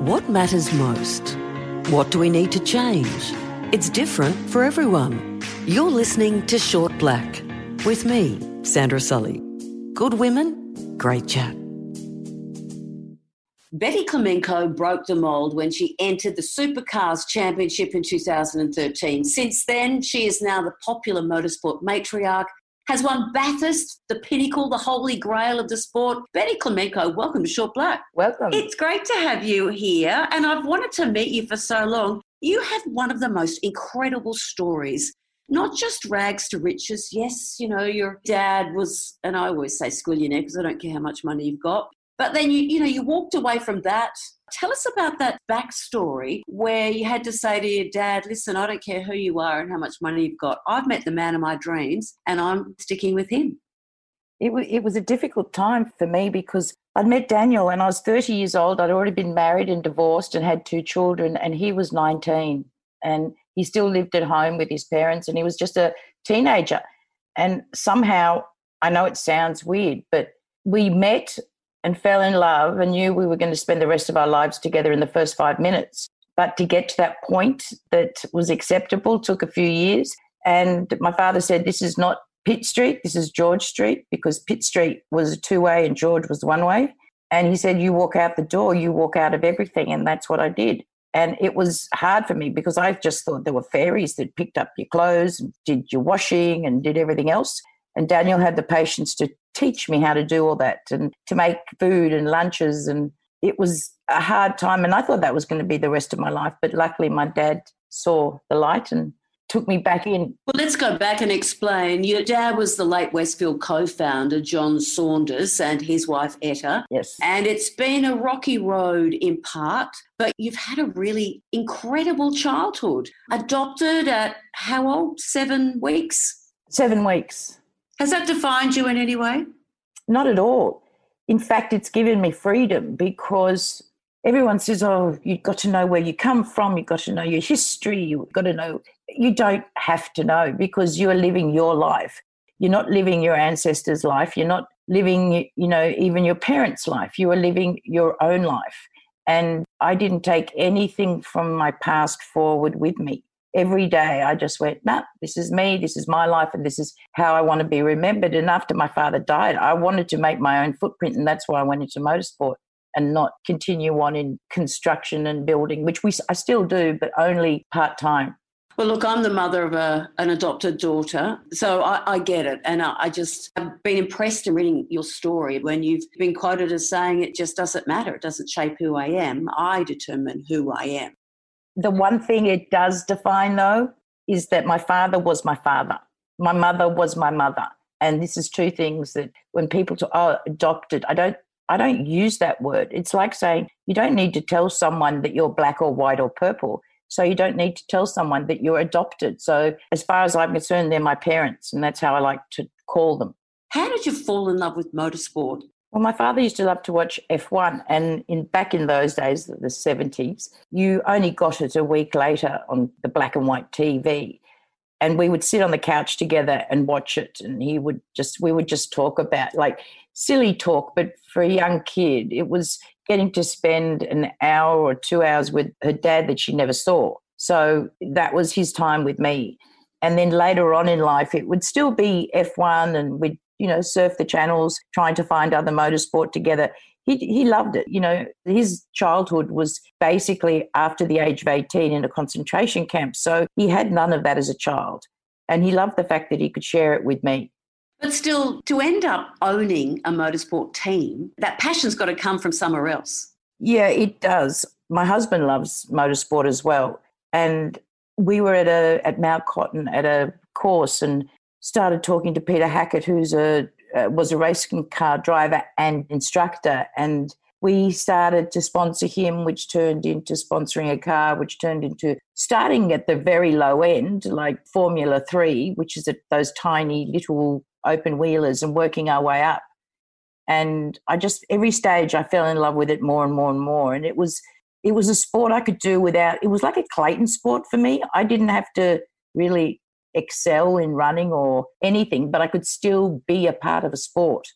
What matters most? What do we need to change? It's different for everyone. You're listening to Short Black with me, Sandra Sully. Good women, great chat. Betty Klimenko broke the mold when she entered the Supercars Championship in 2013. Since then, she is now the popular motorsport matriarch has won Bathurst, the pinnacle, the holy grail of the sport. Betty Klimenko, welcome to Short Black. Welcome. It's great to have you here, and I've wanted to meet you for so long. You have one of the most incredible stories. Not just rags to riches. Yes, you know, your dad was, and I always say squillionaire because I don't care how much money you've got. But then you, you know, you walked away from that Tell us about that backstory where you had to say to your dad, listen, I don't care who you are and how much money you've got. I've met the man of my dreams and I'm sticking with him. It, w- it was a difficult time for me because I'd met Daniel and I was 30 years old. I'd already been married and divorced and had two children, and he was 19. And he still lived at home with his parents and he was just a teenager. And somehow, I know it sounds weird, but we met and fell in love and knew we were going to spend the rest of our lives together in the first five minutes. But to get to that point that was acceptable took a few years. And my father said, This is not Pitt Street, this is George Street, because Pitt Street was a two way and George was one way. And he said, You walk out the door, you walk out of everything. And that's what I did. And it was hard for me because I just thought there were fairies that picked up your clothes, did your washing, and did everything else. And Daniel had the patience to teach me how to do all that and to make food and lunches. And it was a hard time. And I thought that was going to be the rest of my life. But luckily, my dad saw the light and took me back in. Well, let's go back and explain. Your dad was the late Westfield co founder, John Saunders, and his wife, Etta. Yes. And it's been a rocky road in part, but you've had a really incredible childhood. Adopted at how old? Seven weeks? Seven weeks. Has that defined you in any way? Not at all. In fact, it's given me freedom because everyone says, oh, you've got to know where you come from, you've got to know your history, you've got to know. You don't have to know because you are living your life. You're not living your ancestors' life. You're not living, you know, even your parents' life. You are living your own life. And I didn't take anything from my past forward with me every day I just went, nah, this is me, this is my life, and this is how I want to be remembered. And after my father died, I wanted to make my own footprint, and that's why I went into motorsport and not continue on in construction and building, which we I still do, but only part time. Well, look, I'm the mother of a, an adopted daughter, so I, I get it. And I, I just have been impressed in reading your story when you've been quoted as saying it just doesn't matter. It doesn't shape who I am. I determine who I am. The one thing it does define, though, is that my father was my father. My mother was my mother. And this is two things that when people talk, oh, adopted, I don't, I don't use that word. It's like saying you don't need to tell someone that you're black or white or purple. So you don't need to tell someone that you're adopted. So as far as I'm concerned, they're my parents, and that's how I like to call them. How did you fall in love with motorsport? Well, my father used to love to watch F1, and in back in those days, the 70s, you only got it a week later on the black and white TV. And we would sit on the couch together and watch it, and he would just, we would just talk about like silly talk, but for a young kid, it was getting to spend an hour or two hours with her dad that she never saw. So that was his time with me. And then later on in life, it would still be F1 and we'd you know, surf the channels, trying to find other motorsport together. He, he loved it. You know, his childhood was basically after the age of 18 in a concentration camp. So he had none of that as a child. And he loved the fact that he could share it with me. But still, to end up owning a motorsport team, that passion's got to come from somewhere else. Yeah, it does. My husband loves motorsport as well. And we were at a at Mount Cotton at a course and started talking to Peter Hackett, who's a uh, was a racing car driver and instructor, and we started to sponsor him, which turned into sponsoring a car, which turned into starting at the very low end, like Formula Three, which is at those tiny little open wheelers, and working our way up. And I just every stage I fell in love with it more and more and more, and it was it was a sport I could do without. It was like a Clayton sport for me. I didn't have to really excel in running or anything, but I could still be a part of a sport.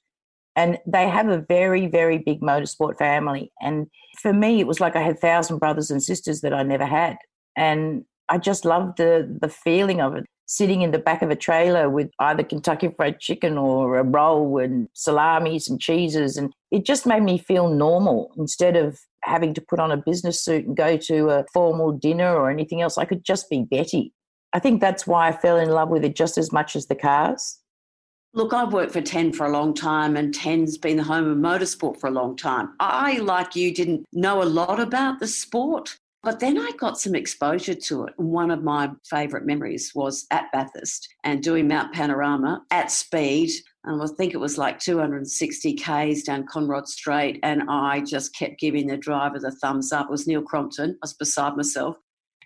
And they have a very, very big motorsport family. And for me, it was like I had thousand brothers and sisters that I never had. And I just loved the the feeling of it. Sitting in the back of a trailer with either Kentucky Fried Chicken or a roll and salamis and cheeses, and it just made me feel normal instead of having to put on a business suit and go to a formal dinner or anything else. I could just be Betty. I think that's why I fell in love with it just as much as the cars. Look, I've worked for 10 for a long time, and 10's been the home of motorsport for a long time. I, like you, didn't know a lot about the sport, but then I got some exposure to it. And one of my favourite memories was at Bathurst and doing Mount Panorama at speed. And I think it was like 260 Ks down Conrod Straight. And I just kept giving the driver the thumbs up. It was Neil Crompton. I was beside myself.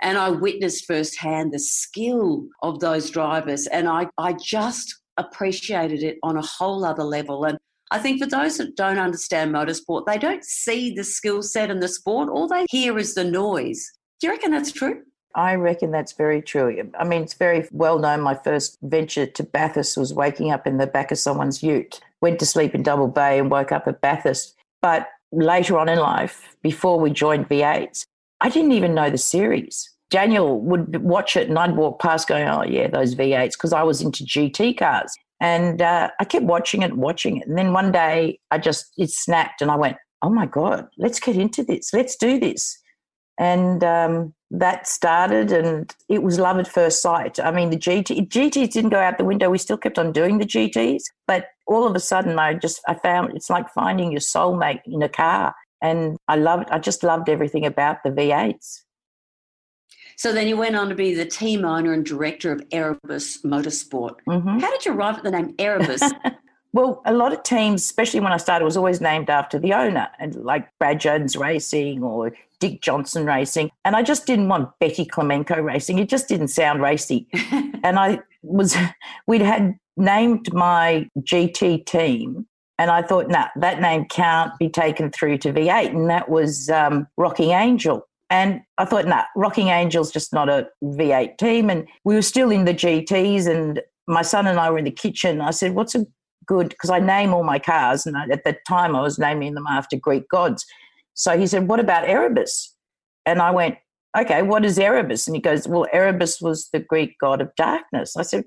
And I witnessed firsthand the skill of those drivers. And I, I just appreciated it on a whole other level. And I think for those that don't understand motorsport, they don't see the skill set in the sport. All they hear is the noise. Do you reckon that's true? I reckon that's very true. I mean, it's very well known. My first venture to Bathurst was waking up in the back of someone's ute, went to sleep in Double Bay and woke up at Bathurst. But later on in life, before we joined V8s, I didn't even know the series. Daniel would watch it and I'd walk past going, oh, yeah, those V8s, because I was into GT cars. And uh, I kept watching it, watching it. And then one day I just, it snapped and I went, oh my God, let's get into this. Let's do this. And um, that started and it was love at first sight. I mean, the GT, GTs didn't go out the window. We still kept on doing the GTs. But all of a sudden I just, I found it's like finding your soulmate in a car. And I loved, I just loved everything about the V8s. So then you went on to be the team owner and director of Erebus Motorsport. Mm-hmm. How did you arrive at the name Erebus? well, a lot of teams, especially when I started, was always named after the owner, and like Brad Jones Racing or Dick Johnson Racing. And I just didn't want Betty Klimenko Racing. It just didn't sound racy. and I was, we'd had named my GT team and I thought, nah, that name can't be taken through to V8. And that was um, Rocking Angel. And I thought, nah, Rocking Angel's just not a V8 team. And we were still in the GTs, and my son and I were in the kitchen. I said, what's a good, because I name all my cars, and at that time I was naming them after Greek gods. So he said, what about Erebus? And I went, okay, what is Erebus? And he goes, well, Erebus was the Greek god of darkness. I said,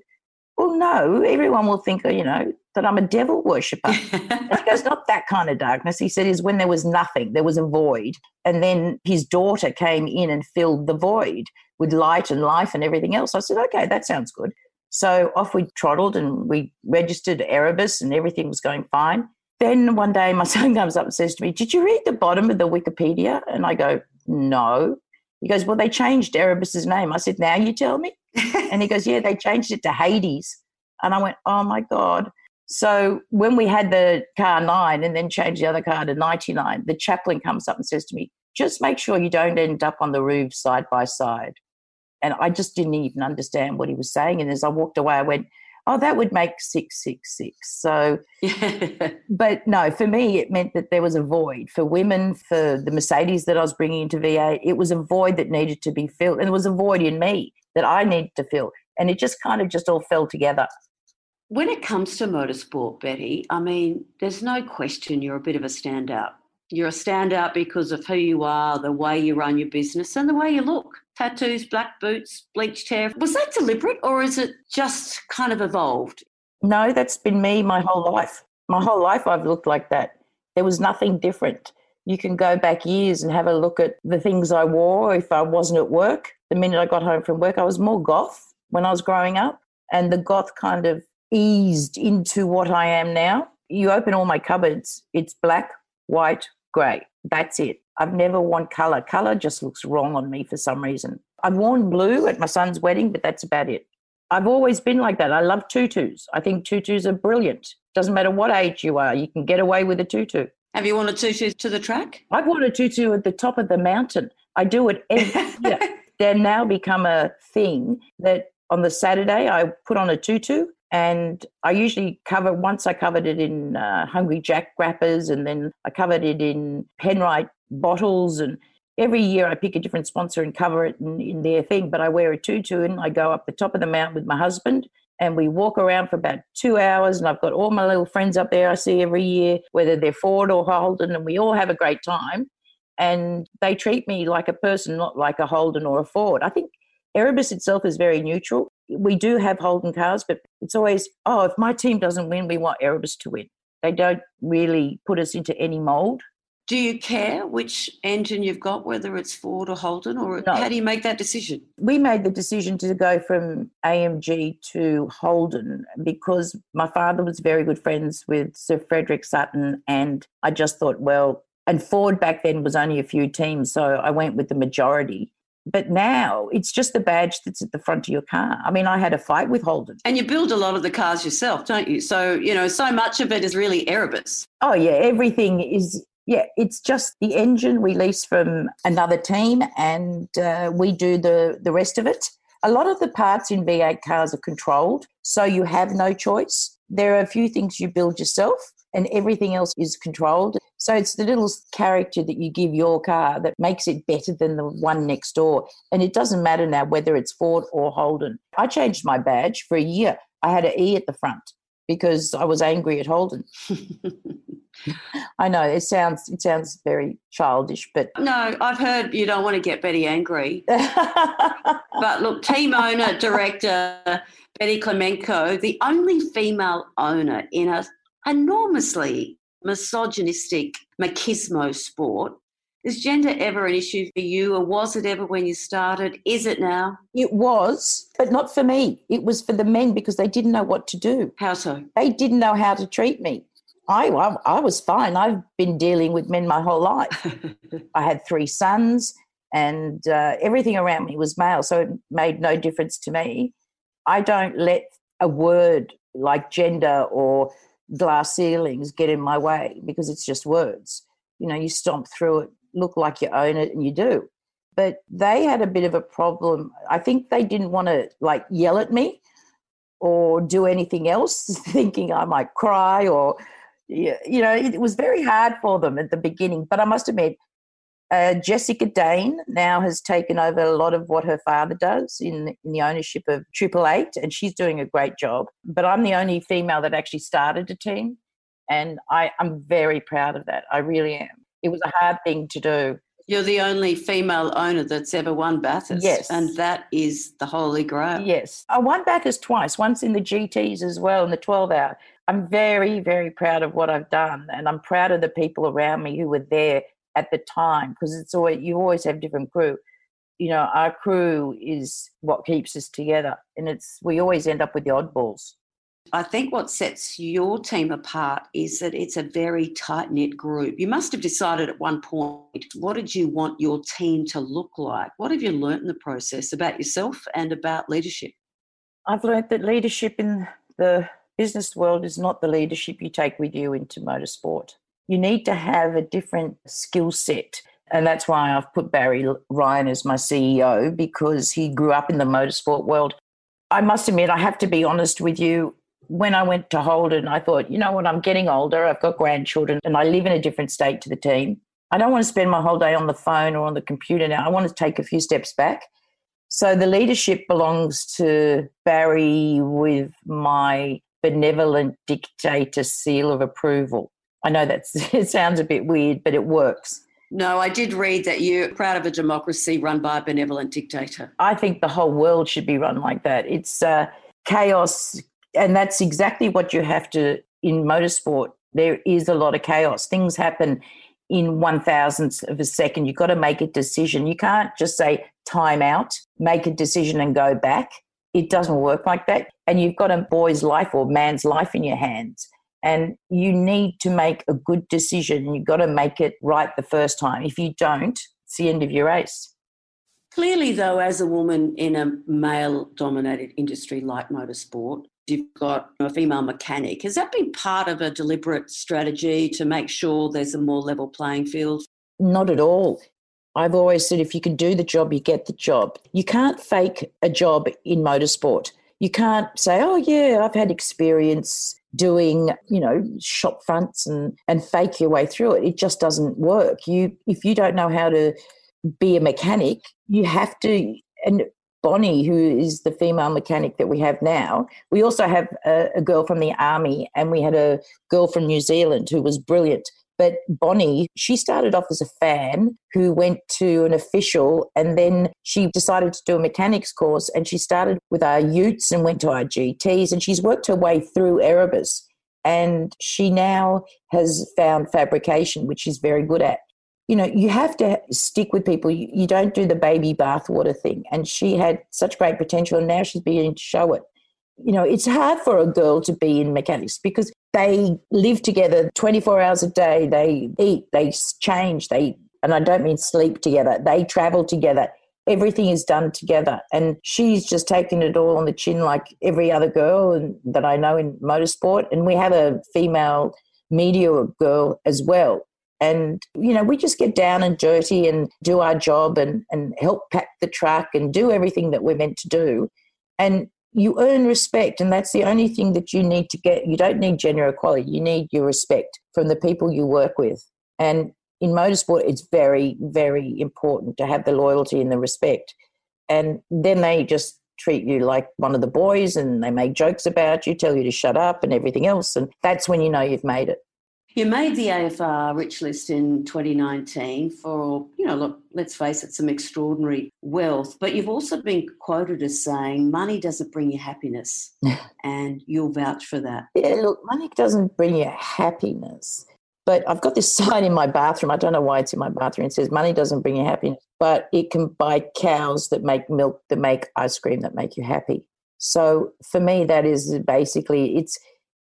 well, no, everyone will think, you know, that I'm a devil worshipper. and he goes, not that kind of darkness. He said, is when there was nothing, there was a void. And then his daughter came in and filled the void with light and life and everything else. I said, okay, that sounds good. So off we trottled and we registered Erebus and everything was going fine. Then one day my son comes up and says to me, Did you read the bottom of the Wikipedia? And I go, No. He goes, Well, they changed Erebus's name. I said, Now you tell me? and he goes, Yeah, they changed it to Hades. And I went, Oh my God. So when we had the car nine and then changed the other car to 99, the chaplain comes up and says to me, Just make sure you don't end up on the roof side by side. And I just didn't even understand what he was saying. And as I walked away, I went, oh, that would make 666. So, but no, for me, it meant that there was a void. For women, for the Mercedes that I was bringing into V8, it was a void that needed to be filled. And it was a void in me that I needed to fill. And it just kind of just all fell together. When it comes to motorsport, Betty, I mean, there's no question you're a bit of a standout. You're a standout because of who you are, the way you run your business, and the way you look tattoos, black boots, bleached hair. Was that deliberate or is it just kind of evolved? No, that's been me my whole life. My whole life I've looked like that. There was nothing different. You can go back years and have a look at the things I wore if I wasn't at work. The minute I got home from work, I was more goth when I was growing up. And the goth kind of eased into what I am now. You open all my cupboards, it's black, white, grey. That's it. I've never worn colour. Colour just looks wrong on me for some reason. I've worn blue at my son's wedding, but that's about it. I've always been like that. I love tutus. I think tutus are brilliant. Doesn't matter what age you are, you can get away with a tutu. Have you worn a tutu to the track? I've worn a tutu at the top of the mountain. I do it every year. They're now become a thing that on the Saturday I put on a tutu and I usually cover once I covered it in uh, Hungry Jack wrappers and then I covered it in Penrite bottles and every year I pick a different sponsor and cover it in, in their thing. But I wear a tutu and I go up the top of the mountain with my husband and we walk around for about two hours. And I've got all my little friends up there I see every year, whether they're Ford or Holden, and we all have a great time. And they treat me like a person, not like a Holden or a Ford. I think Erebus itself is very neutral. We do have Holden cars, but it's always, oh, if my team doesn't win, we want Erebus to win. They don't really put us into any mold. Do you care which engine you've got, whether it's Ford or Holden, or No. how do you make that decision? we made the decision to go from AMG to Holden because my father was very good friends with Sir Frederick Sutton. And I just thought, well, and Ford back then was only a few teams. So I went with the majority. But now it's just the badge that's at the front of your car. I mean, I had a fight with Holden. And you build a lot of the cars yourself, don't you? So, you know, so much of it is really Erebus. Oh, yeah, everything is. Yeah, it's just the engine we lease from another team and uh, we do the, the rest of it. A lot of the parts in V8 cars are controlled, so you have no choice. There are a few things you build yourself, and everything else is controlled. So it's the little character that you give your car that makes it better than the one next door. And it doesn't matter now whether it's Ford or Holden. I changed my badge for a year. I had an E at the front because I was angry at Holden. I know it sounds it sounds very childish, but No, I've heard you don't want to get Betty angry. But look, team owner, director Betty Klimenko, the only female owner in a enormously misogynistic machismo sport. Is gender ever an issue for you, or was it ever when you started? Is it now? it was, but not for me. It was for the men because they didn't know what to do. How so? They didn't know how to treat me. I, I, I was fine. I've been dealing with men my whole life. I had three sons, and uh, everything around me was male, so it made no difference to me. I don't let a word like gender or glass ceilings get in my way because it's just words. You know, you stomp through it, look like you own it, and you do. But they had a bit of a problem. I think they didn't want to like yell at me or do anything else, thinking I might cry or, you know, it was very hard for them at the beginning. But I must admit, uh, Jessica Dane now has taken over a lot of what her father does in, in the ownership of Triple Eight, and she's doing a great job. But I'm the only female that actually started a team, and I, I'm very proud of that. I really am. It was a hard thing to do. You're the only female owner that's ever won Bathurst. Yes. And that is the holy grail. Yes. I won Bathurst twice, once in the GTs as well in the 12 hour. I'm very, very proud of what I've done. And I'm proud of the people around me who were there at the time because it's always, you always have different crew. You know, our crew is what keeps us together. And it's, we always end up with the oddballs. I think what sets your team apart is that it's a very tight knit group. You must have decided at one point what did you want your team to look like? What have you learnt in the process about yourself and about leadership? I've learnt that leadership in the business world is not the leadership you take with you into motorsport. You need to have a different skill set. And that's why I've put Barry Ryan as my CEO because he grew up in the motorsport world. I must admit, I have to be honest with you. When I went to Holden, I thought, you know what, I'm getting older, I've got grandchildren, and I live in a different state to the team. I don't want to spend my whole day on the phone or on the computer now. I want to take a few steps back. So the leadership belongs to Barry with my benevolent dictator seal of approval. I know that it sounds a bit weird, but it works. No, I did read that you're proud of a democracy run by a benevolent dictator. I think the whole world should be run like that. It's uh, chaos, and that's exactly what you have to in motorsport. There is a lot of chaos. Things happen in one thousandth of a second. You've got to make a decision. You can't just say time out, make a decision, and go back. It doesn't work like that. And you've got a boy's life or man's life in your hands. And you need to make a good decision. You've got to make it right the first time. If you don't, it's the end of your race. Clearly, though, as a woman in a male dominated industry like motorsport, you've got a female mechanic. Has that been part of a deliberate strategy to make sure there's a more level playing field? Not at all. I've always said if you can do the job, you get the job. You can't fake a job in motorsport. You can't say, oh, yeah, I've had experience doing, you know, shop fronts and, and fake your way through it. It just doesn't work. You If you don't know how to be a mechanic, you have to. And Bonnie, who is the female mechanic that we have now, we also have a, a girl from the army and we had a girl from New Zealand who was brilliant but Bonnie, she started off as a fan who went to an official and then she decided to do a mechanics course and she started with our utes and went to our GTs and she's worked her way through Erebus. And she now has found fabrication, which she's very good at. You know, you have to stick with people. You, you don't do the baby bathwater thing. And she had such great potential, and now she's beginning to show it you know, it's hard for a girl to be in mechanics because they live together 24 hours a day. They eat, they change, they, and I don't mean sleep together, they travel together. Everything is done together. And she's just taken it all on the chin like every other girl that I know in motorsport. And we have a female media girl as well. And, you know, we just get down and dirty and do our job and, and help pack the truck and do everything that we're meant to do. And you earn respect and that's the only thing that you need to get. You don't need gender equality. You need your respect from the people you work with. And in motorsport it's very very important to have the loyalty and the respect. And then they just treat you like one of the boys and they make jokes about you tell you to shut up and everything else. And that's when you know you've made it you made the AFR Rich List in 2019 for, you know, look, let's face it, some extraordinary wealth. But you've also been quoted as saying money doesn't bring you happiness, and you'll vouch for that. Yeah, look, money doesn't bring you happiness. But I've got this sign in my bathroom. I don't know why it's in my bathroom. It says money doesn't bring you happiness, but it can buy cows that make milk, that make ice cream, that make you happy. So for me, that is basically it's.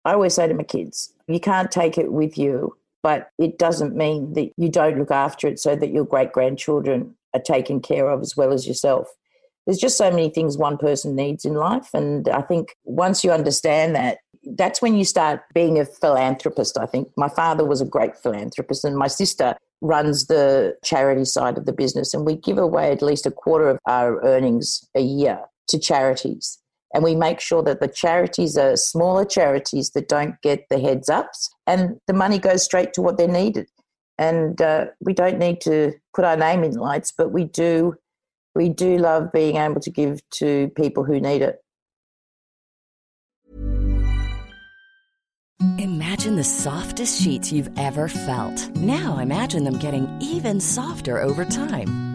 I always say to my kids, you can't take it with you, but it doesn't mean that you don't look after it so that your great grandchildren are taken care of as well as yourself. There's just so many things one person needs in life. And I think once you understand that, that's when you start being a philanthropist. I think my father was a great philanthropist, and my sister runs the charity side of the business. And we give away at least a quarter of our earnings a year to charities and we make sure that the charities are smaller charities that don't get the heads ups and the money goes straight to what they're needed. And uh, we don't need to put our name in lights but we do we do love being able to give to people who need it. Imagine the softest sheets you've ever felt. Now imagine them getting even softer over time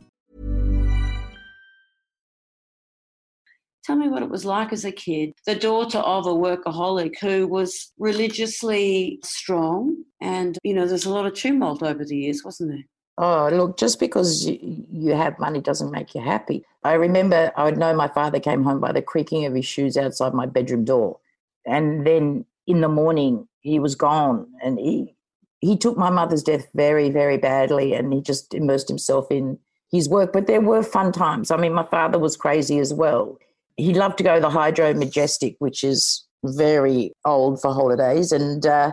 Tell me what it was like as a kid, the daughter of a workaholic who was religiously strong. And, you know, there's a lot of tumult over the years, wasn't there? Oh, look, just because you have money doesn't make you happy. I remember I would know my father came home by the creaking of his shoes outside my bedroom door. And then in the morning, he was gone. And he, he took my mother's death very, very badly. And he just immersed himself in his work. But there were fun times. I mean, my father was crazy as well he loved to go to the Hydro Majestic, which is very old for holidays, and uh,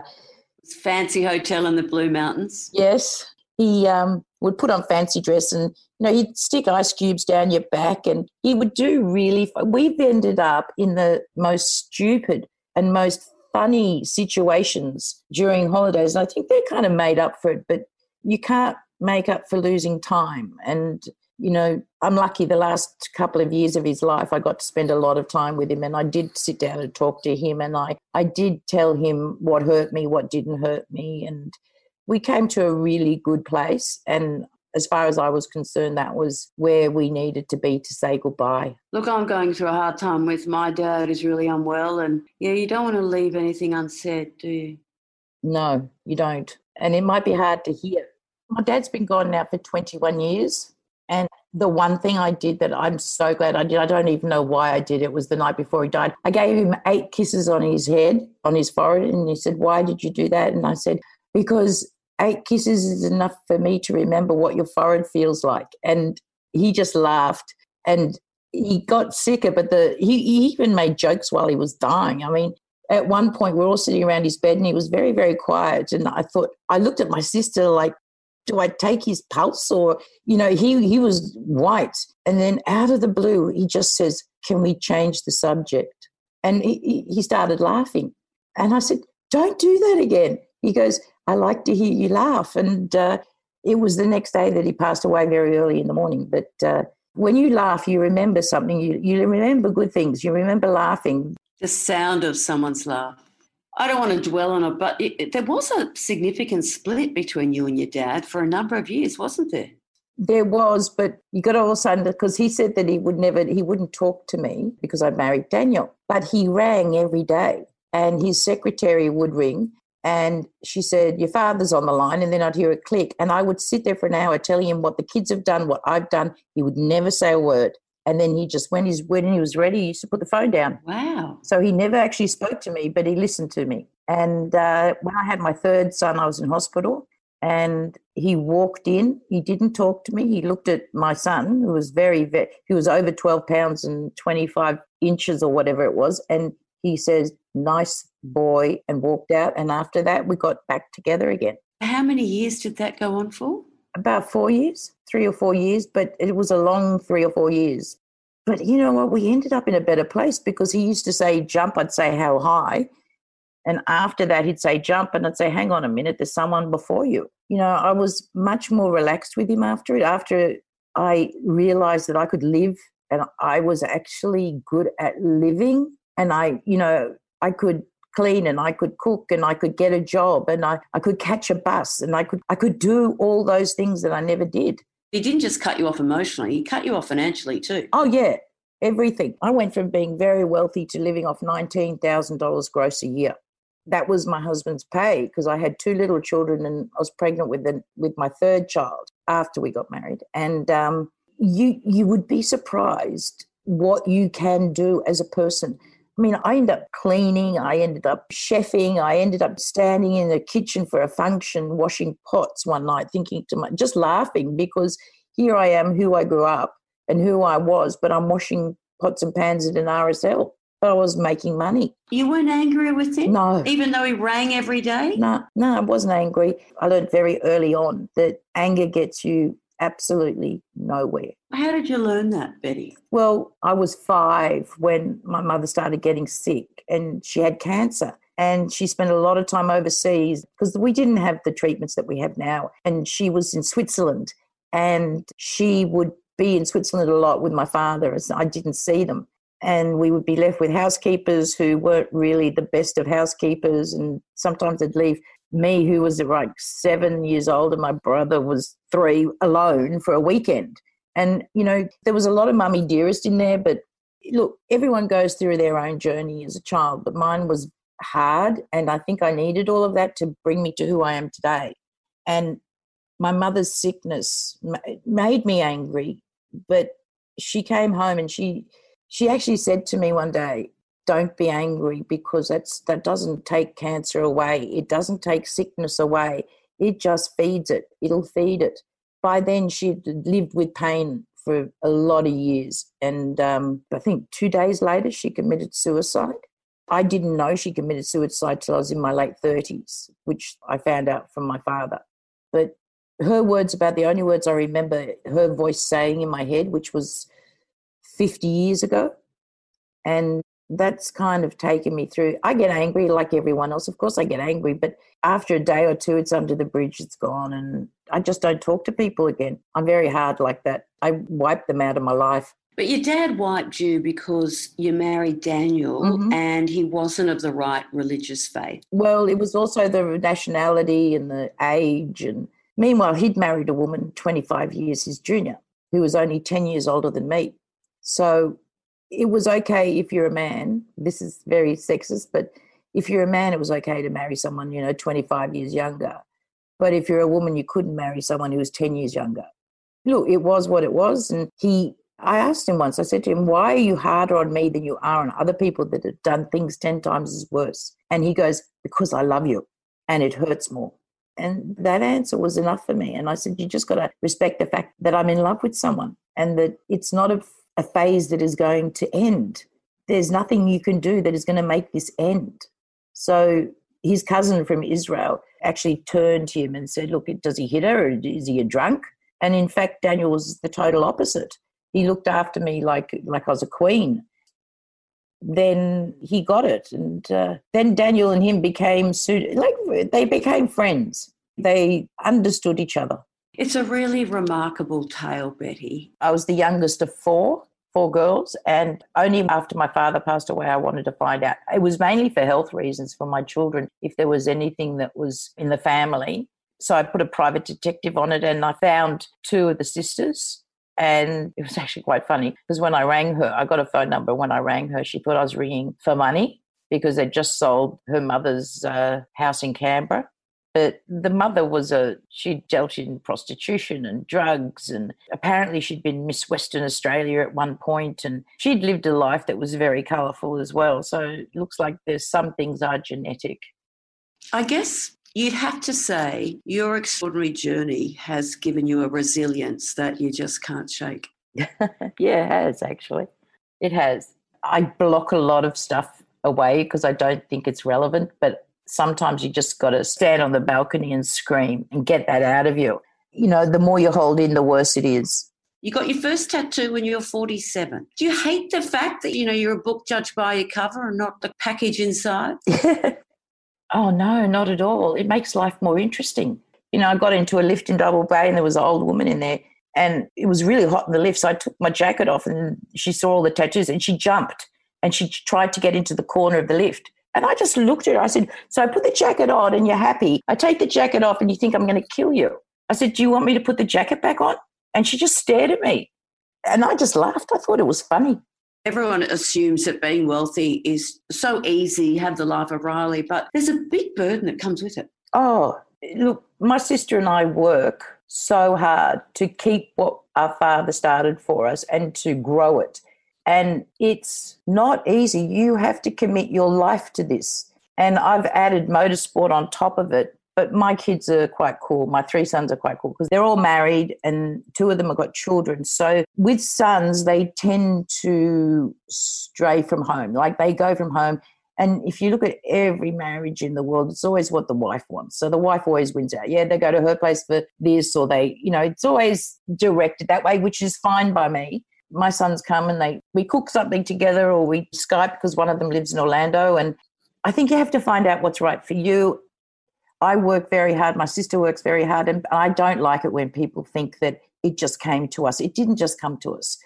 fancy hotel in the Blue Mountains. Yes, he um, would put on fancy dress, and you know he'd stick ice cubes down your back, and he would do really. We've ended up in the most stupid and most funny situations during holidays, and I think they're kind of made up for it, but you can't make up for losing time and you know, I'm lucky the last couple of years of his life, I got to spend a lot of time with him and I did sit down and talk to him and I, I did tell him what hurt me, what didn't hurt me. And we came to a really good place. And as far as I was concerned, that was where we needed to be to say goodbye. Look, I'm going through a hard time with my dad is really unwell, and yeah, you don't want to leave anything unsaid, do you? No, you don't. And it might be hard to hear. My dad's been gone now for 21 years. And the one thing I did that I'm so glad I did, I don't even know why I did it, was the night before he died. I gave him eight kisses on his head, on his forehead. And he said, Why did you do that? And I said, Because eight kisses is enough for me to remember what your forehead feels like. And he just laughed and he got sicker, but the he, he even made jokes while he was dying. I mean, at one point we are all sitting around his bed and he was very, very quiet. And I thought, I looked at my sister like, do I take his pulse or, you know, he, he was white. And then out of the blue, he just says, can we change the subject? And he, he started laughing. And I said, don't do that again. He goes, I like to hear you laugh. And uh, it was the next day that he passed away very early in the morning. But uh, when you laugh, you remember something. You, you remember good things. You remember laughing. The sound of someone's laugh. I don't want to dwell on it, but it, there was a significant split between you and your dad for a number of years, wasn't there? There was, but you got to also because he said that he would never, he wouldn't talk to me because I married Daniel, but he rang every day, and his secretary would ring, and she said, Your father's on the line. And then I'd hear a click. And I would sit there for an hour telling him what the kids have done, what I've done. He would never say a word. And then he just, when, he's, when he was ready, he used to put the phone down. Wow. So he never actually spoke to me, but he listened to me. And uh, when I had my third son, I was in hospital and he walked in. He didn't talk to me. He looked at my son, who was very, very he was over 12 pounds and 25 inches or whatever it was. And he says, nice boy, and walked out. And after that, we got back together again. How many years did that go on for? About four years, three or four years, but it was a long three or four years. But you know what? We ended up in a better place because he used to say jump, I'd say how high. And after that, he'd say jump, and I'd say, hang on a minute, there's someone before you. You know, I was much more relaxed with him after it. After I realized that I could live and I was actually good at living, and I, you know, I could clean and I could cook and I could get a job and I, I could catch a bus and I could I could do all those things that I never did. He didn't just cut you off emotionally, he cut you off financially too. Oh yeah, everything. I went from being very wealthy to living off $19,000 gross a year. That was my husband's pay because I had two little children and I was pregnant with the, with my third child after we got married. And um, you you would be surprised what you can do as a person I mean, I ended up cleaning, I ended up chefing, I ended up standing in the kitchen for a function, washing pots one night, thinking to my, just laughing because here I am, who I grew up and who I was, but I'm washing pots and pans at an RSL. But I was making money. You weren't angry with him? No. Even though he rang every day? No, no, I wasn't angry. I learned very early on that anger gets you absolutely nowhere. How did you learn that, Betty? Well, I was five when my mother started getting sick and she had cancer. And she spent a lot of time overseas because we didn't have the treatments that we have now. And she was in Switzerland and she would be in Switzerland a lot with my father as I didn't see them. And we would be left with housekeepers who weren't really the best of housekeepers. And sometimes they'd leave me, who was like seven years old, and my brother was three, alone for a weekend. And, you know, there was a lot of mummy dearest in there, but look, everyone goes through their own journey as a child, but mine was hard. And I think I needed all of that to bring me to who I am today. And my mother's sickness made me angry, but she came home and she she actually said to me one day, don't be angry because that's that doesn't take cancer away. It doesn't take sickness away. It just feeds it. It'll feed it. By then she'd lived with pain for a lot of years. And um, i think two days later she committed suicide. I didn't know she committed suicide till i was in my late 30s which i found out from my father. But her words about the only words i remember her voice saying in my head which was 50 years ago and that's kind of taken me through. I get angry like everyone else. Of course, I get angry, but after a day or two, it's under the bridge, it's gone. And I just don't talk to people again. I'm very hard like that. I wipe them out of my life. But your dad wiped you because you married Daniel mm-hmm. and he wasn't of the right religious faith. Well, it was also the nationality and the age and Meanwhile, he'd married a woman 25 years his junior, who was only 10 years older than me. So it was okay if you're a man. This is very sexist, but if you're a man, it was okay to marry someone, you know, 25 years younger. But if you're a woman, you couldn't marry someone who was 10 years younger. Look, it was what it was. And he, I asked him once, I said to him, why are you harder on me than you are on other people that have done things 10 times as worse? And he goes, because I love you and it hurts more. And that answer was enough for me. And I said, you just got to respect the fact that I'm in love with someone and that it's not a, a phase that is going to end. There's nothing you can do that is going to make this end. So his cousin from Israel actually turned to him and said, Look, does he hit her or is he a drunk? And in fact, Daniel was the total opposite. He looked after me like, like I was a queen. Then he got it. And uh, then Daniel and him became, like, they became friends. They understood each other. It's a really remarkable tale, Betty. I was the youngest of four four girls. And only after my father passed away, I wanted to find out. It was mainly for health reasons for my children, if there was anything that was in the family. So I put a private detective on it and I found two of the sisters. And it was actually quite funny because when I rang her, I got a phone number. When I rang her, she thought I was ringing for money because they'd just sold her mother's uh, house in Canberra. But the mother was a, she dealt in prostitution and drugs. And apparently she'd been Miss Western Australia at one point and she'd lived a life that was very colourful as well. So it looks like there's some things are genetic. I guess you'd have to say your extraordinary journey has given you a resilience that you just can't shake. yeah, it has actually. It has. I block a lot of stuff away because I don't think it's relevant, but sometimes you just got to stand on the balcony and scream and get that out of you. You know, the more you hold in, the worse it is. You got your first tattoo when you were 47. Do you hate the fact that, you know, you're a book judged by your cover and not the package inside? oh, no, not at all. It makes life more interesting. You know, I got into a lift in Double Bay and there was an old woman in there and it was really hot in the lift. So I took my jacket off and she saw all the tattoos and she jumped and she tried to get into the corner of the lift. And I just looked at her. I said, So I put the jacket on and you're happy. I take the jacket off and you think I'm going to kill you. I said, Do you want me to put the jacket back on? And she just stared at me. And I just laughed. I thought it was funny. Everyone assumes that being wealthy is so easy, have the life of Riley, but there's a big burden that comes with it. Oh, look, my sister and I work so hard to keep what our father started for us and to grow it. And it's not easy. You have to commit your life to this. And I've added motorsport on top of it. But my kids are quite cool. My three sons are quite cool because they're all married and two of them have got children. So with sons, they tend to stray from home. Like they go from home. And if you look at every marriage in the world, it's always what the wife wants. So the wife always wins out. Yeah, they go to her place for this, or they, you know, it's always directed that way, which is fine by me my sons come and they we cook something together or we Skype because one of them lives in Orlando and I think you have to find out what's right for you. I work very hard, my sister works very hard and I don't like it when people think that it just came to us. It didn't just come to us.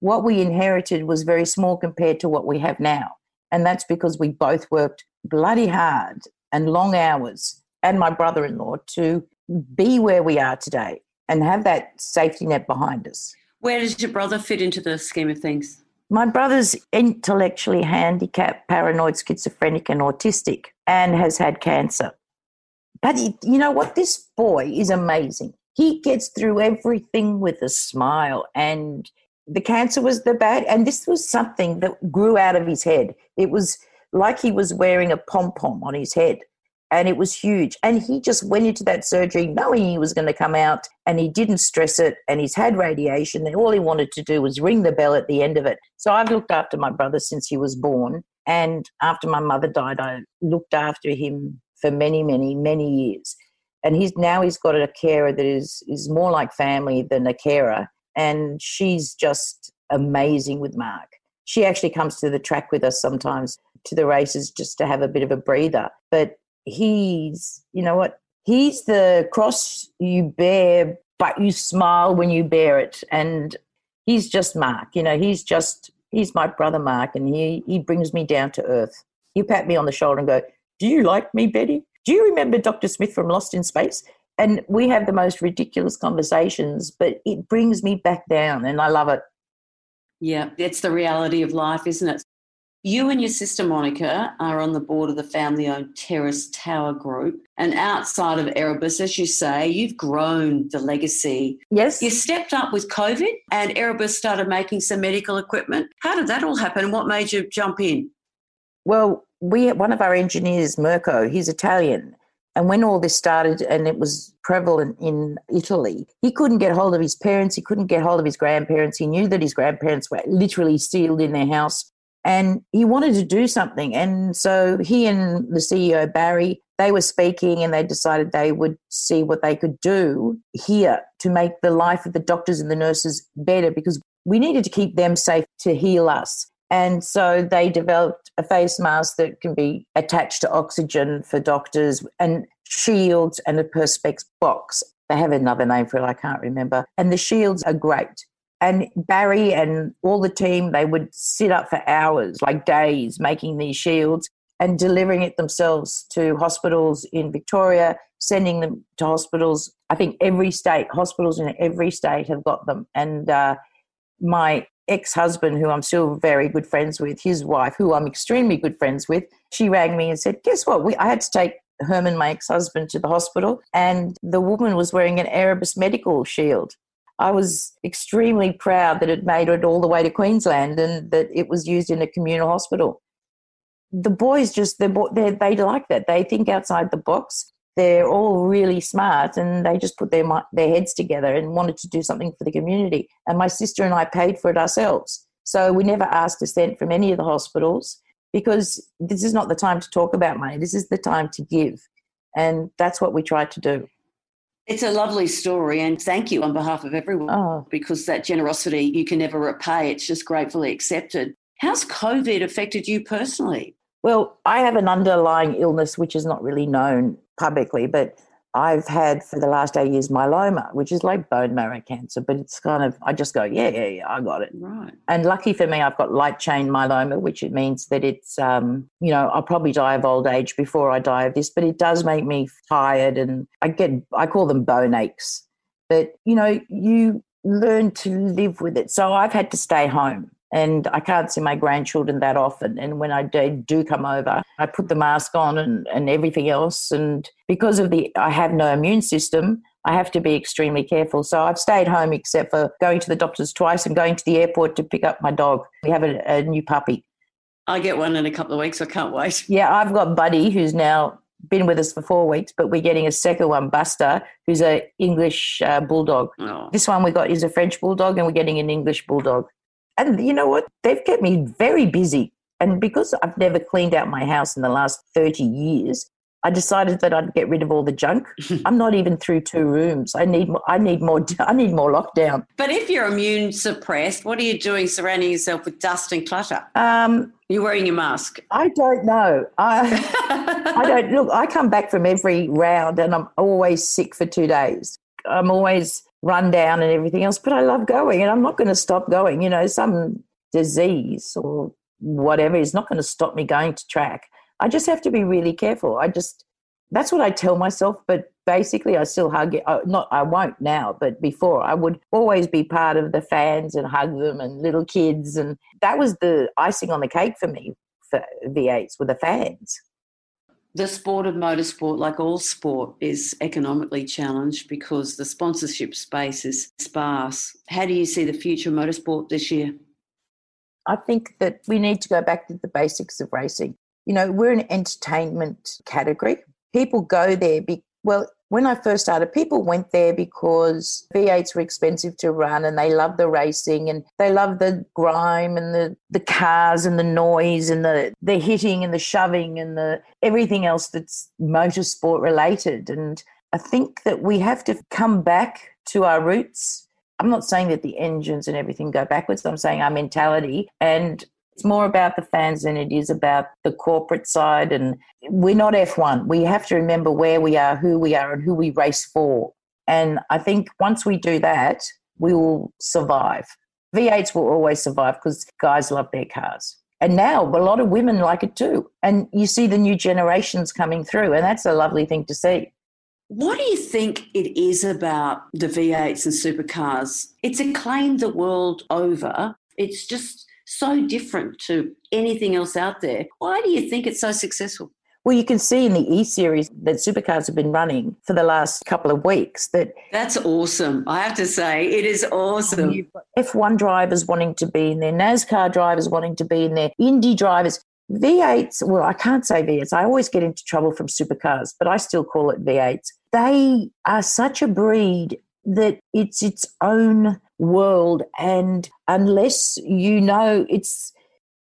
What we inherited was very small compared to what we have now. And that's because we both worked bloody hard and long hours and my brother-in-law to be where we are today and have that safety net behind us. Where does your brother fit into the scheme of things? My brother's intellectually handicapped, paranoid, schizophrenic, and autistic, and has had cancer. But he, you know what? This boy is amazing. He gets through everything with a smile. And the cancer was the bad, and this was something that grew out of his head. It was like he was wearing a pom pom on his head and it was huge. And he just went into that surgery knowing he was going to come out and he didn't stress it and he's had radiation and all he wanted to do was ring the bell at the end of it. So I've looked after my brother since he was born. And after my mother died, I looked after him for many, many, many years. And he's now he's got a carer that is is more like family than a carer. And she's just amazing with Mark. She actually comes to the track with us sometimes to the races just to have a bit of a breather. But he's, you know what, he's the cross you bear, but you smile when you bear it. And he's just Mark, you know, he's just, he's my brother Mark, and he, he brings me down to earth. You pat me on the shoulder and go, Do you like me, Betty? Do you remember Dr. Smith from Lost in Space? And we have the most ridiculous conversations, but it brings me back down and I love it. Yeah, it's the reality of life, isn't it? You and your sister Monica are on the board of the family owned Terrace Tower Group. And outside of Erebus, as you say, you've grown the legacy. Yes. You stepped up with COVID and Erebus started making some medical equipment. How did that all happen? What made you jump in? Well, we one of our engineers, Mirko, he's Italian. And when all this started and it was prevalent in Italy, he couldn't get hold of his parents. He couldn't get hold of his grandparents. He knew that his grandparents were literally sealed in their house and he wanted to do something. And so he and the CEO, Barry, they were speaking and they decided they would see what they could do here to make the life of the doctors and the nurses better because we needed to keep them safe to heal us. And so they developed a face mask that can be attached to oxygen for doctors and shields and a Perspex box. They have another name for it, I can't remember. And the shields are great. And Barry and all the team, they would sit up for hours, like days, making these shields and delivering it themselves to hospitals in Victoria, sending them to hospitals. I think every state, hospitals in every state have got them. And uh, my ex husband, who I'm still very good friends with, his wife, who I'm extremely good friends with, she rang me and said, Guess what? We, I had to take Herman, my ex husband, to the hospital, and the woman was wearing an Erebus medical shield. I was extremely proud that it made it all the way to Queensland and that it was used in a communal hospital. The boys just they they like that. They think outside the box. They're all really smart, and they just put their their heads together and wanted to do something for the community. And my sister and I paid for it ourselves, so we never asked a cent from any of the hospitals because this is not the time to talk about money. This is the time to give, and that's what we tried to do. It's a lovely story, and thank you on behalf of everyone oh. because that generosity you can never repay. It's just gratefully accepted. How's COVID affected you personally? Well, I have an underlying illness which is not really known publicly, but I've had for the last eight years myeloma, which is like bone marrow cancer, but it's kind of, I just go, yeah, yeah, yeah, I got it. Right. And lucky for me, I've got light chain myeloma, which it means that it's, um, you know, I'll probably die of old age before I die of this, but it does make me tired and I get, I call them bone aches. But, you know, you learn to live with it. So I've had to stay home and I can't see my grandchildren that often. And when I do come over, I put the mask on and, and everything else. And because of the, I have no immune system, I have to be extremely careful. So I've stayed home except for going to the doctors twice and going to the airport to pick up my dog. We have a, a new puppy. I get one in a couple of weeks. I can't wait. Yeah, I've got Buddy, who's now been with us for four weeks, but we're getting a second one, Buster, who's a English uh, bulldog. Oh. This one we got is a French bulldog, and we're getting an English bulldog. And you know what? They've kept me very busy. And because I've never cleaned out my house in the last 30 years, I decided that I'd get rid of all the junk. I'm not even through two rooms. I need I need more I need more lockdown. But if you're immune suppressed, what are you doing surrounding yourself with dust and clutter? Um, you're wearing your mask. I don't know. I I don't look. I come back from every round and I'm always sick for two days. I'm always run down and everything else, but I love going and I'm not going to stop going. You know, some disease or whatever is not going to stop me going to track. I just have to be really careful. I just, that's what I tell myself, but basically I still hug it. Not, I won't now, but before I would always be part of the fans and hug them and little kids. And that was the icing on the cake for me for V8s with the fans the sport of motorsport, like all sport, is economically challenged because the sponsorship space is sparse. How do you see the future of motorsport this year? I think that we need to go back to the basics of racing. You know, we're an entertainment category. People go there, be, well, when I first started, people went there because V8s were expensive to run and they loved the racing and they loved the grime and the, the cars and the noise and the, the hitting and the shoving and the everything else that's motorsport related. And I think that we have to come back to our roots. I'm not saying that the engines and everything go backwards. I'm saying our mentality. And it's more about the fans than it is about the corporate side. And we're not F1. We have to remember where we are, who we are, and who we race for. And I think once we do that, we will survive. V8s will always survive because guys love their cars. And now a lot of women like it too. And you see the new generations coming through, and that's a lovely thing to see. What do you think it is about the V8s and supercars? It's acclaimed the world over. It's just so different to anything else out there. Why do you think it's so successful? Well, you can see in the E series that supercars have been running for the last couple of weeks that That's awesome. I have to say, it is awesome. F1 drivers wanting to be in there, NASCAR drivers wanting to be in there, Indy drivers. V8s, well, I can't say V8s. I always get into trouble from supercars, but I still call it V8s. They are such a breed that it's its own world. And unless you know, it's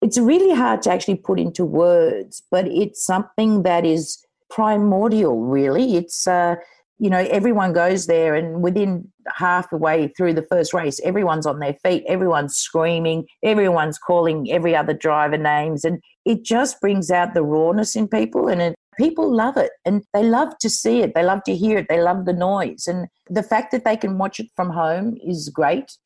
it's really hard to actually put into words, but it's something that is primordial, really. It's, uh, you know, everyone goes there, and within half the way through the first race, everyone's on their feet, everyone's screaming, everyone's calling every other driver names, and it just brings out the rawness in people, and it, people love it, and they love to see it, they love to hear it, they love the noise, and the fact that they can watch it from home is great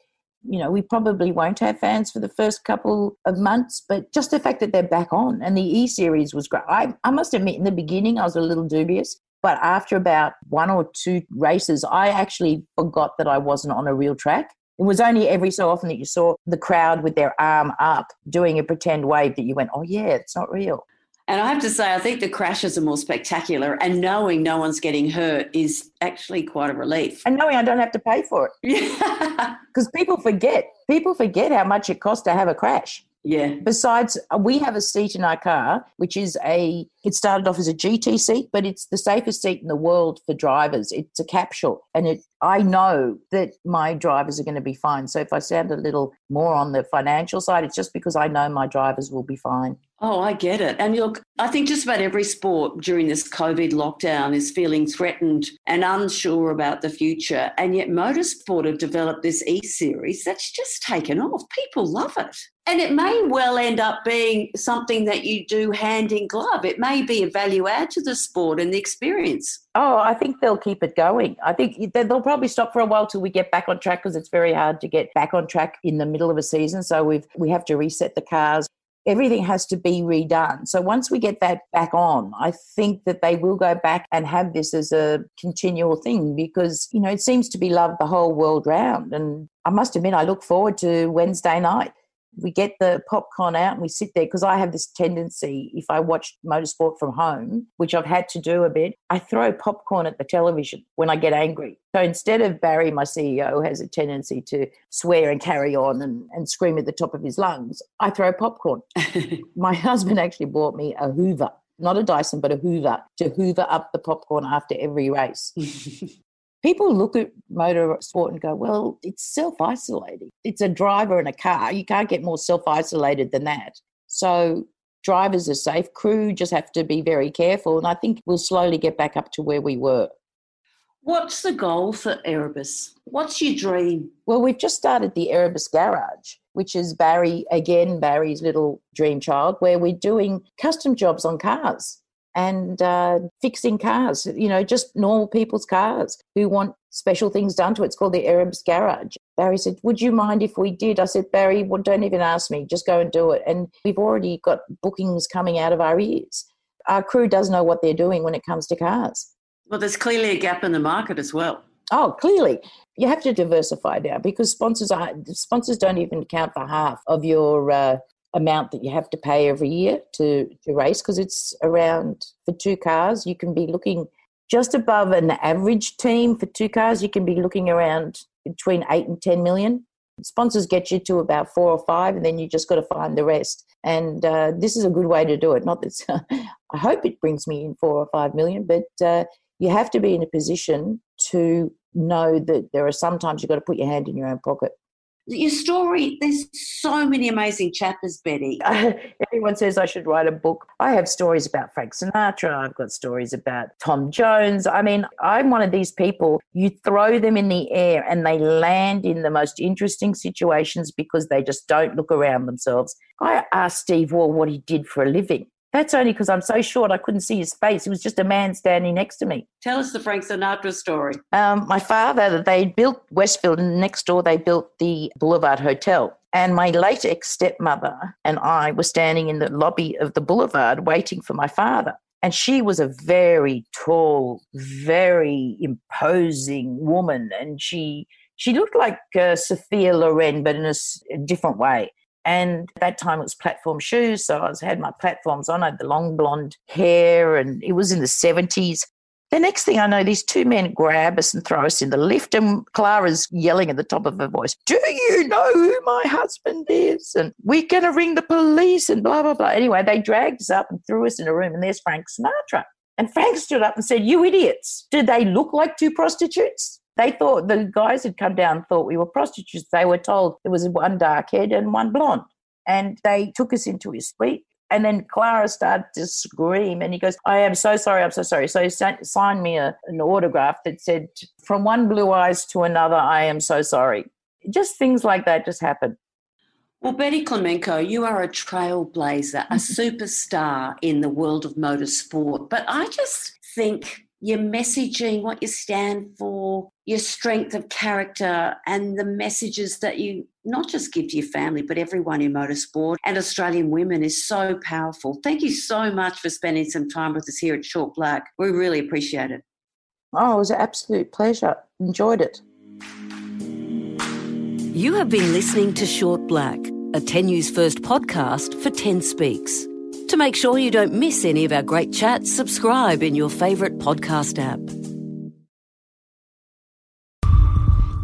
you know, we probably won't have fans for the first couple of months, but just the fact that they're back on and the E series was great. I, I must admit, in the beginning, I was a little dubious, but after about one or two races, I actually forgot that I wasn't on a real track. It was only every so often that you saw the crowd with their arm up doing a pretend wave that you went, oh, yeah, it's not real. And I have to say, I think the crashes are more spectacular, and knowing no one's getting hurt is actually quite a relief. And knowing I don't have to pay for it. Because people forget. People forget how much it costs to have a crash. Yeah. Besides, uh, we have a seat in our car, which is a, it started off as a GT seat, but it's the safest seat in the world for drivers. It's a capsule. And it, I know that my drivers are going to be fine. So if I sound a little more on the financial side, it's just because I know my drivers will be fine. Oh, I get it. And look, I think just about every sport during this COVID lockdown is feeling threatened and unsure about the future. And yet, motorsport have developed this e series that's just taken off. People love it. And it may well end up being something that you do hand in glove. It may be a value add to the sport and the experience. Oh, I think they'll keep it going. I think they'll probably stop for a while till we get back on track because it's very hard to get back on track in the middle of a season. So we've we have to reset the cars everything has to be redone. So once we get that back on, I think that they will go back and have this as a continual thing because, you know, it seems to be loved the whole world round. And I must admit, I look forward to Wednesday night we get the popcorn out and we sit there because I have this tendency if I watch motorsport from home, which I've had to do a bit, I throw popcorn at the television when I get angry. So instead of Barry, my CEO, has a tendency to swear and carry on and, and scream at the top of his lungs, I throw popcorn. my husband actually bought me a Hoover not a Dyson, but a Hoover to hoover up the popcorn after every race. people look at motor sport and go, well, it's self isolating. It's a driver in a car. You can't get more self isolated than that. So drivers are safe. Crew just have to be very careful. And I think we'll slowly get back up to where we were. What's the goal for Erebus? What's your dream? Well, we've just started the Erebus Garage, which is Barry, again, Barry's little dream child, where we're doing custom jobs on cars and uh, fixing cars, you know, just normal people's cars who want special things done to it. It's called the Erebus Garage. Barry said, Would you mind if we did? I said, Barry, well, don't even ask me, just go and do it. And we've already got bookings coming out of our ears. Our crew does know what they're doing when it comes to cars. Well, there's clearly a gap in the market as well. Oh, clearly. You have to diversify now because sponsors are sponsors don't even account for half of your uh, amount that you have to pay every year to, to race because it's around for two cars you can be looking just above an average team for two cars you can be looking around between 8 and 10 million. Sponsors get you to about four or five and then you just got to find the rest. And uh, this is a good way to do it. Not that i hope it brings me in four or five million but uh, you have to be in a position to know that there are sometimes you've got to put your hand in your own pocket your story, there's so many amazing chapters, Betty. Everyone says I should write a book. I have stories about Frank Sinatra. I've got stories about Tom Jones. I mean, I'm one of these people, you throw them in the air and they land in the most interesting situations because they just don't look around themselves. I asked Steve Waugh what he did for a living. That's only because I'm so short I couldn't see his face. He was just a man standing next to me. Tell us the Frank Sinatra story. Um, my father, they built Westfield, and next door they built the Boulevard Hotel. And my late ex stepmother and I were standing in the lobby of the Boulevard waiting for my father. And she was a very tall, very imposing woman. And she she looked like uh, Sophia Loren, but in a, a, different way. And at that time it was platform shoes. So I was, had my platforms on. I had the long blonde hair, and it was in the 70s. The next thing I know, these two men grab us and throw us in the lift, and Clara's yelling at the top of her voice, Do you know who my husband is? And we're going to ring the police and blah, blah, blah. Anyway, they dragged us up and threw us in a room, and there's Frank Sinatra. And Frank stood up and said, You idiots, do they look like two prostitutes? They thought the guys had come down thought we were prostitutes. They were told there was one dark head and one blonde. And they took us into his suite and then Clara started to scream, and he goes, I am so sorry, I'm so sorry. So he signed me a, an autograph that said, From one blue eyes to another, I am so sorry. Just things like that just happen. Well, Betty Klimenko, you are a trailblazer, a mm-hmm. superstar in the world of motorsport. But I just think your messaging, what you stand for, your strength of character, and the messages that you not just give to your family, but everyone in motorsport and Australian women is so powerful. Thank you so much for spending some time with us here at Short Black. We really appreciate it. Oh, it was an absolute pleasure. Enjoyed it. You have been listening to Short Black, a 10 News First podcast for 10 Speaks. To make sure you don't miss any of our great chats, subscribe in your favourite podcast app.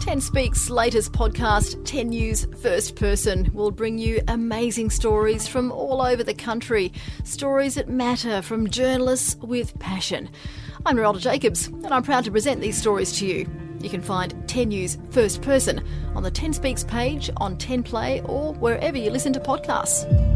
10 Speaks' latest podcast, 10 News First Person, will bring you amazing stories from all over the country. Stories that matter from journalists with passion. I'm Narelda Jacobs, and I'm proud to present these stories to you. You can find 10 News First Person on the 10 Speaks page, on 10 Play, or wherever you listen to podcasts.